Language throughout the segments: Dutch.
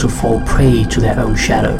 To fall prey to their own shadow.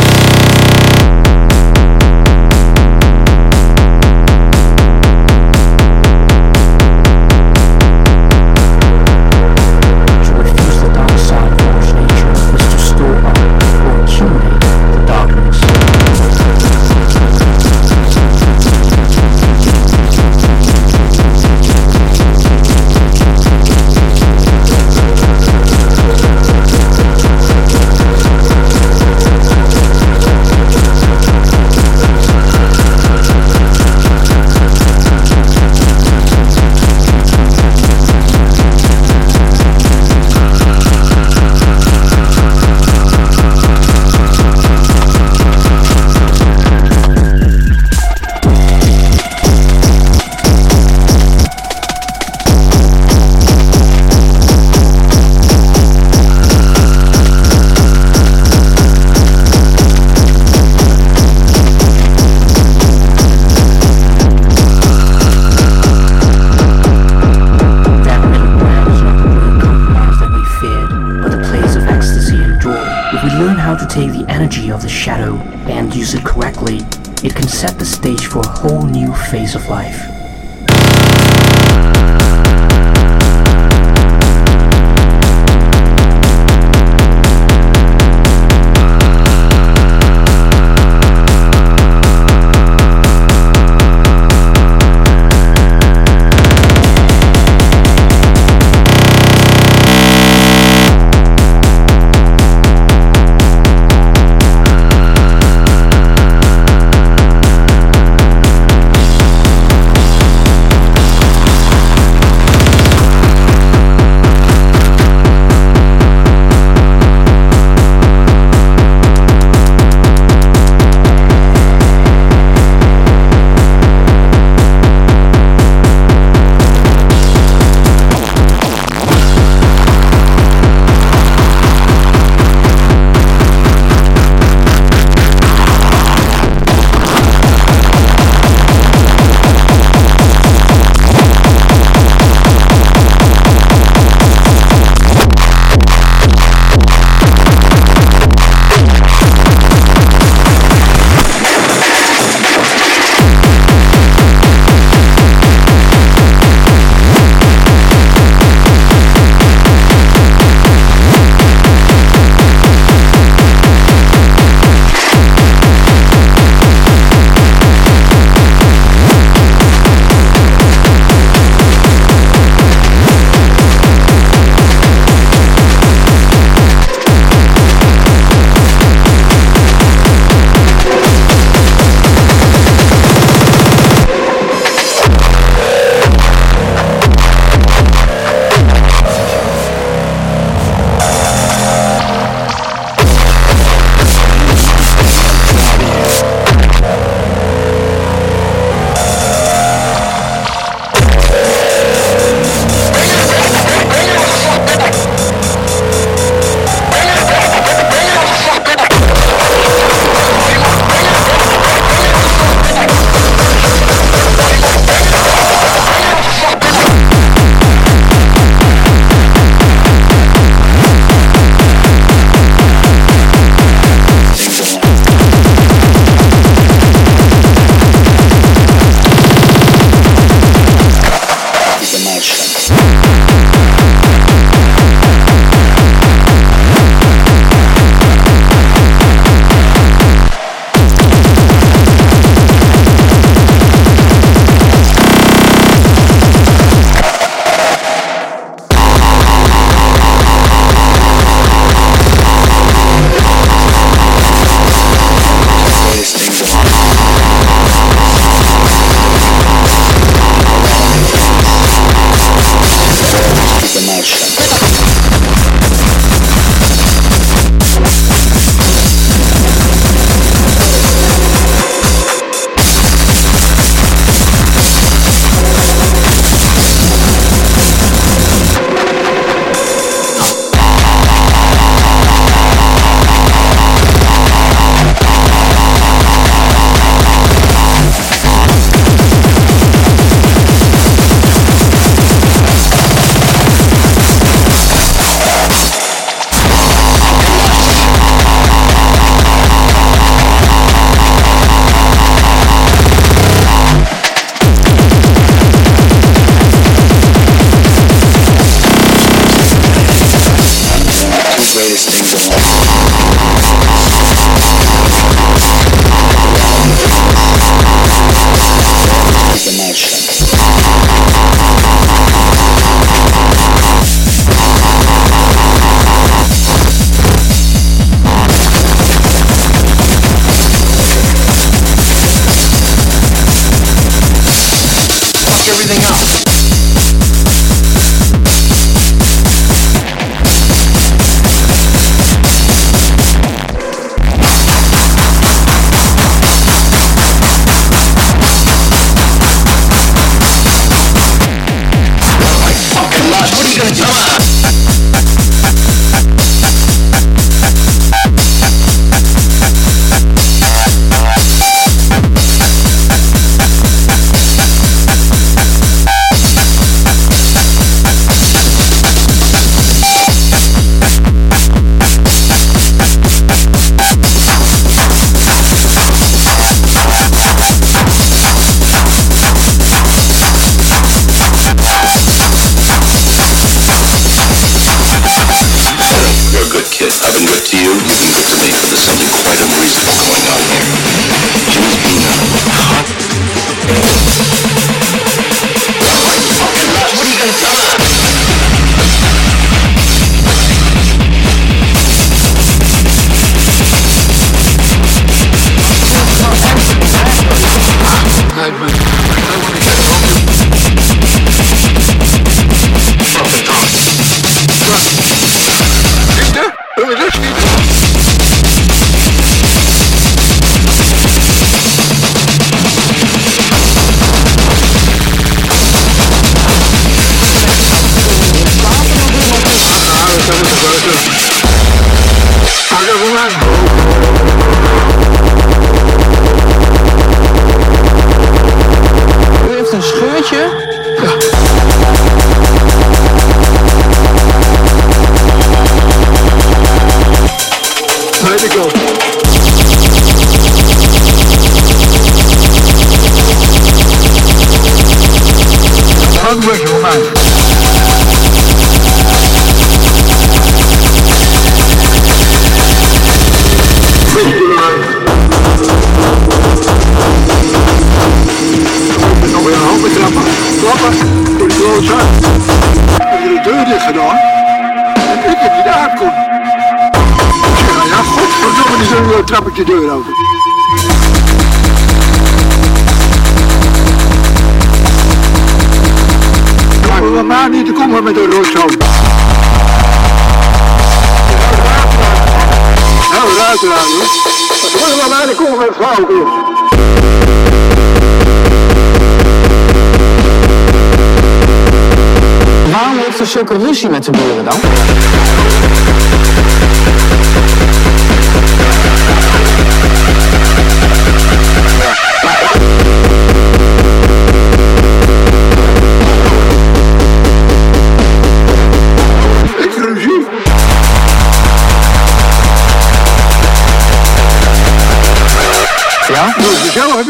phase of life.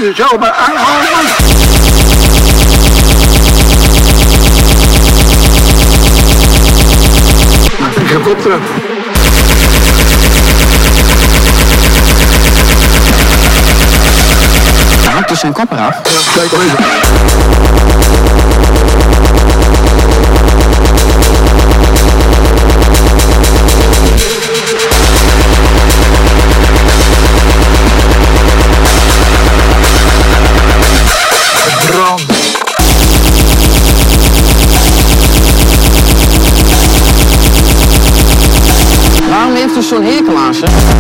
je zomaar aanhouden. helikopter. Hij hakt dus zijn kop eraf. Kijk al even. zo'n hekel aan.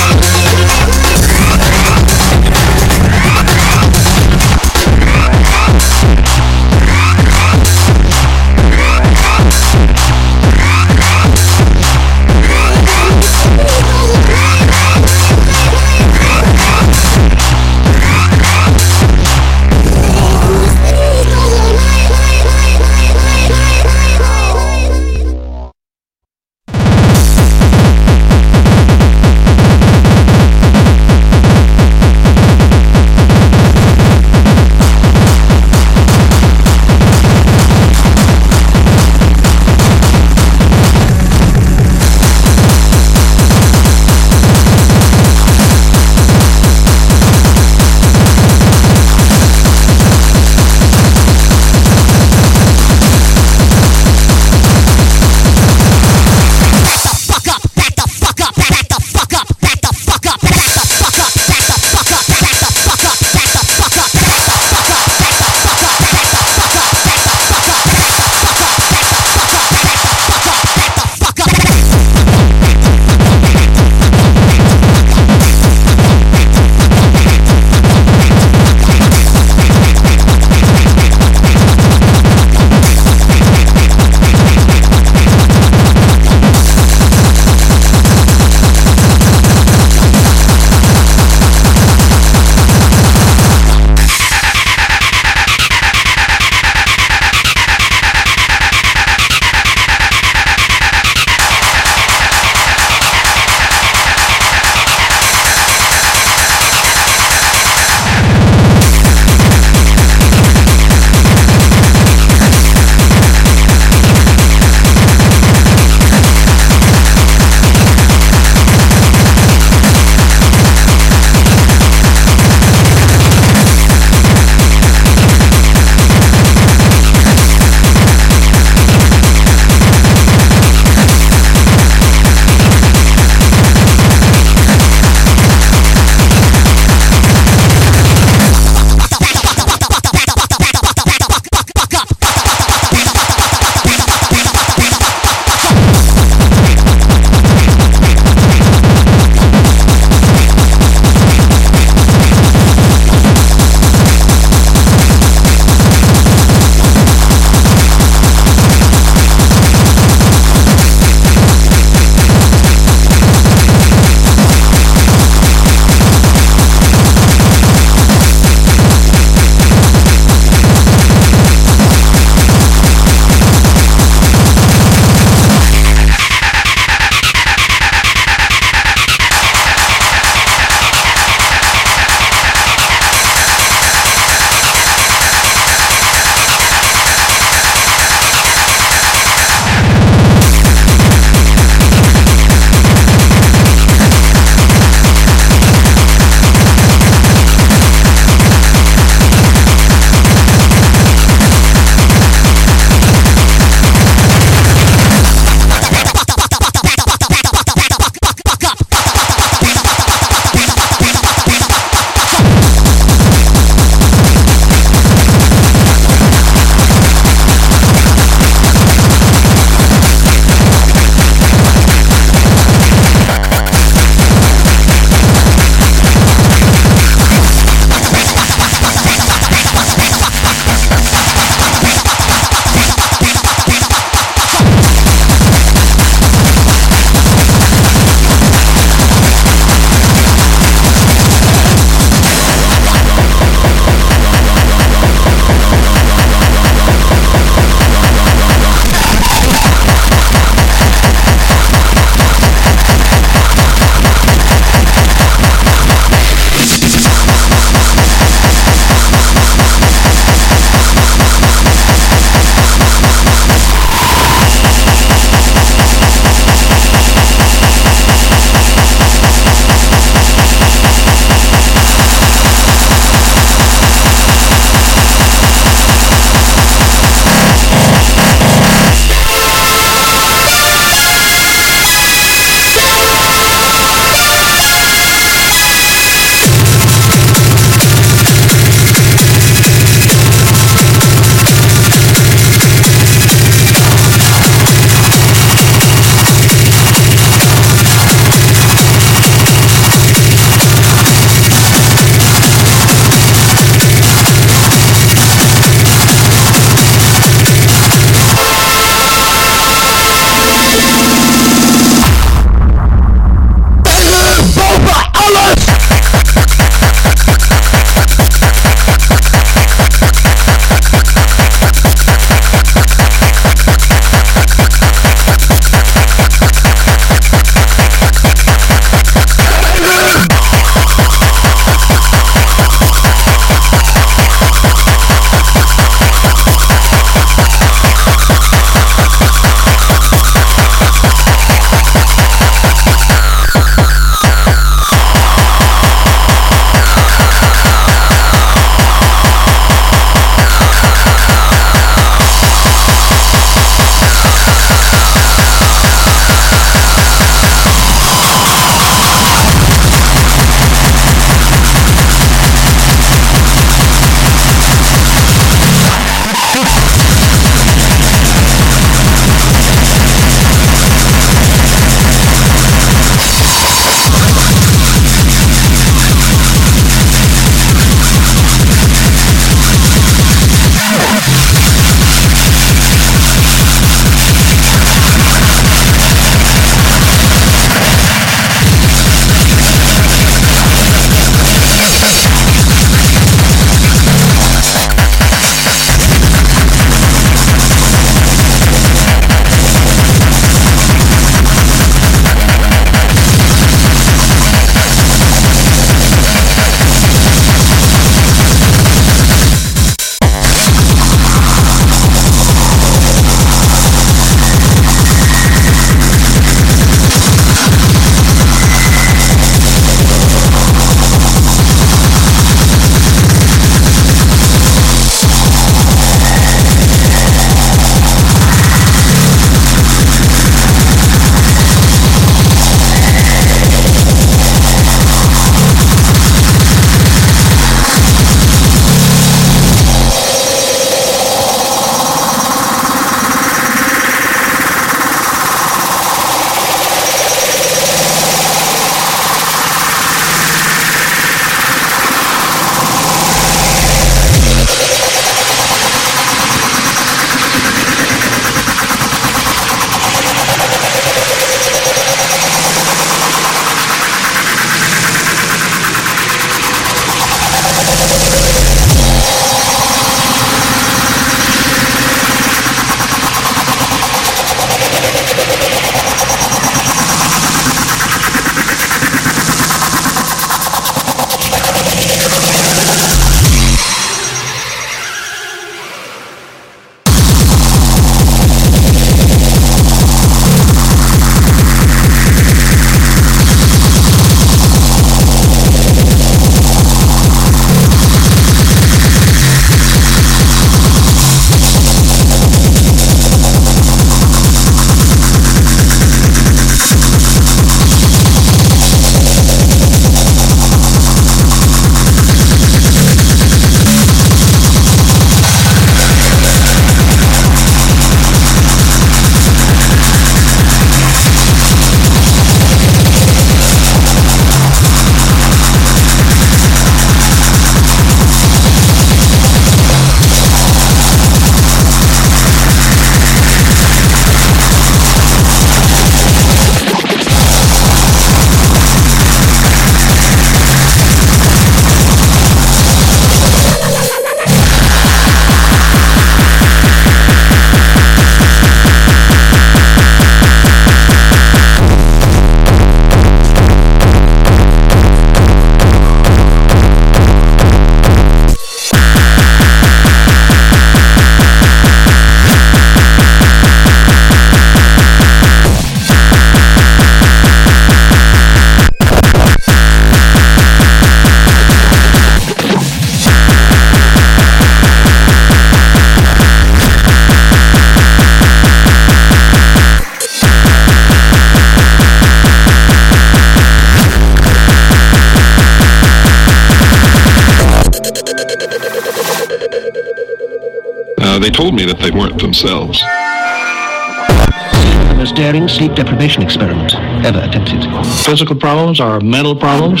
Sleep experiment ever attempted. Physical problems are mental problems.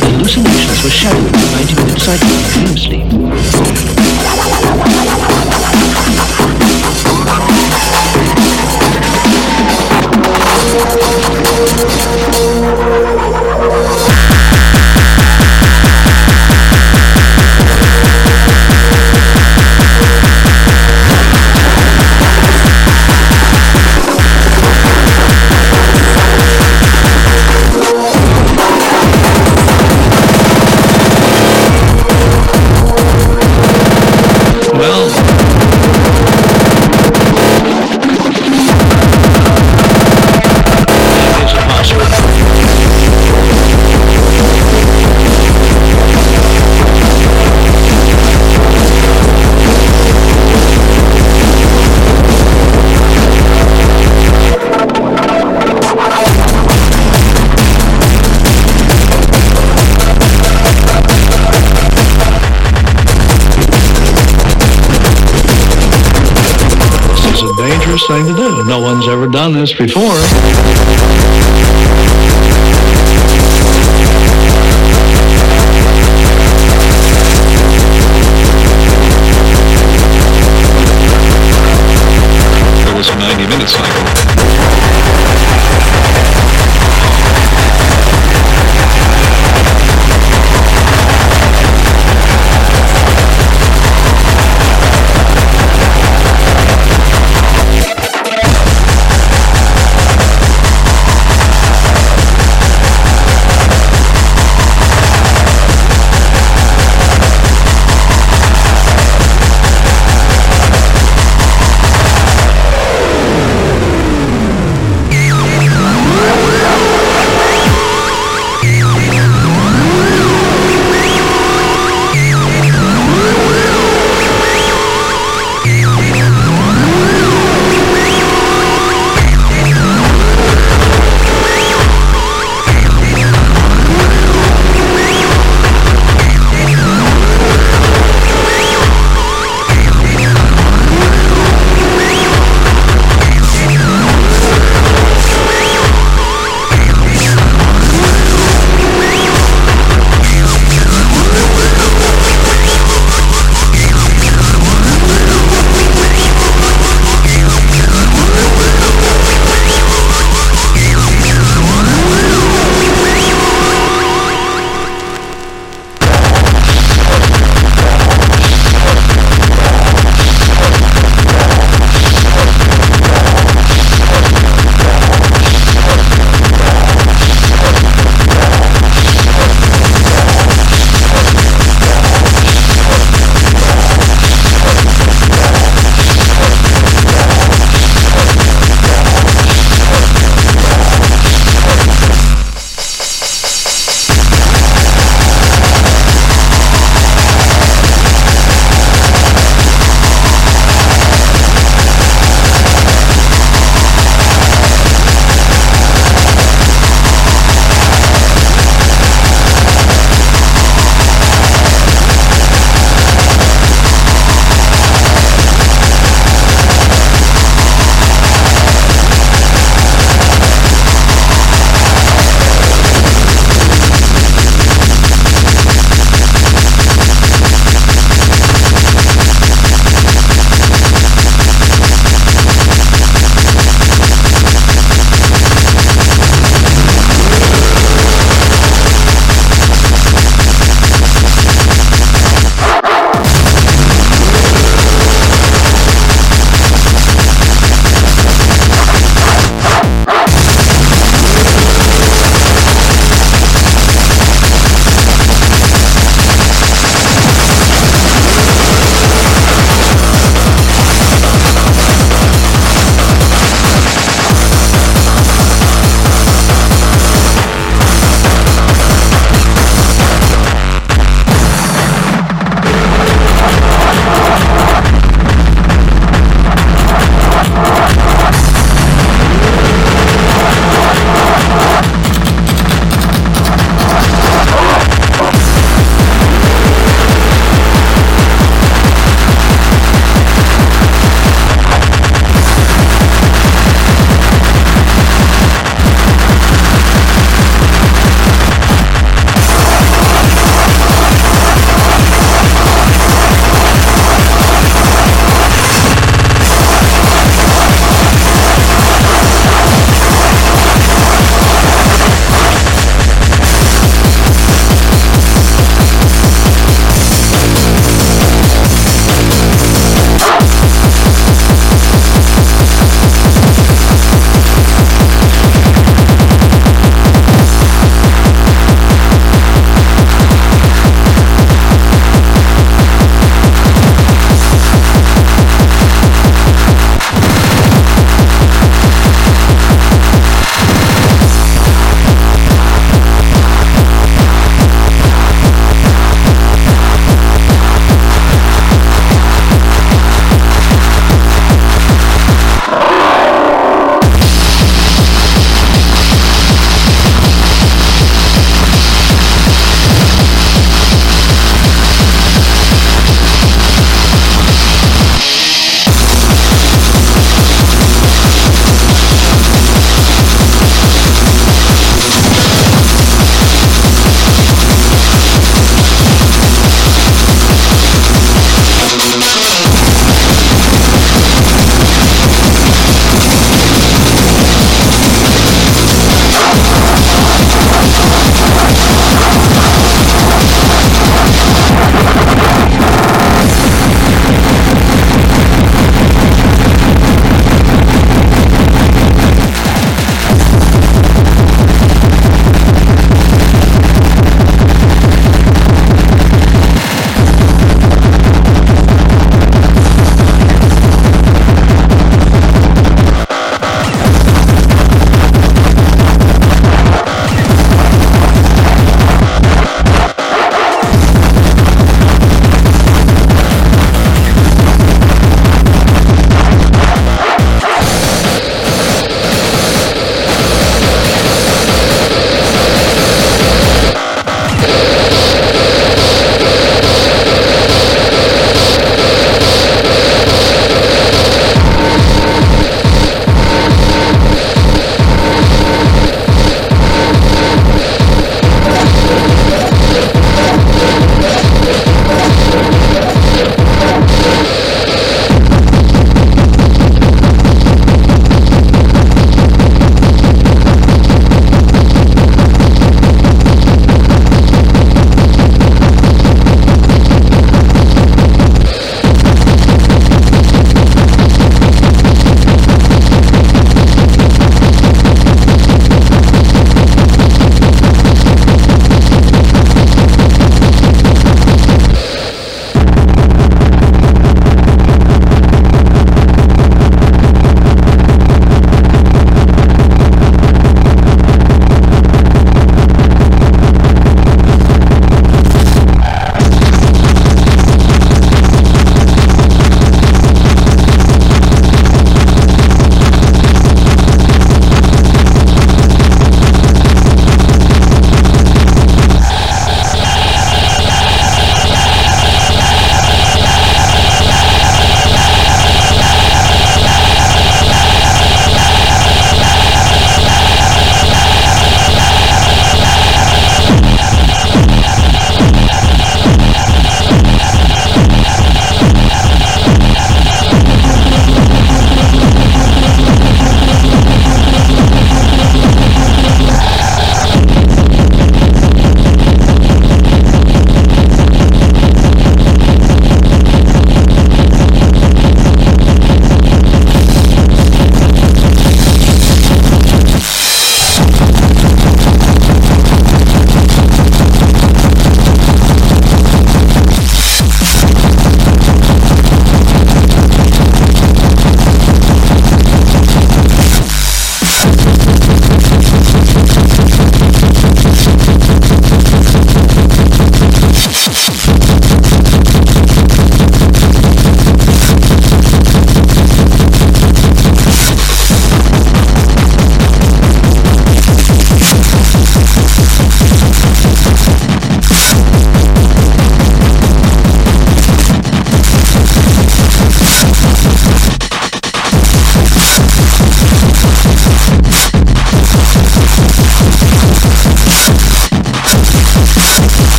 Hallucinations were shadowed in 90 minute cycle of dream sleep. Dangerous thing to do. No one's ever done this before.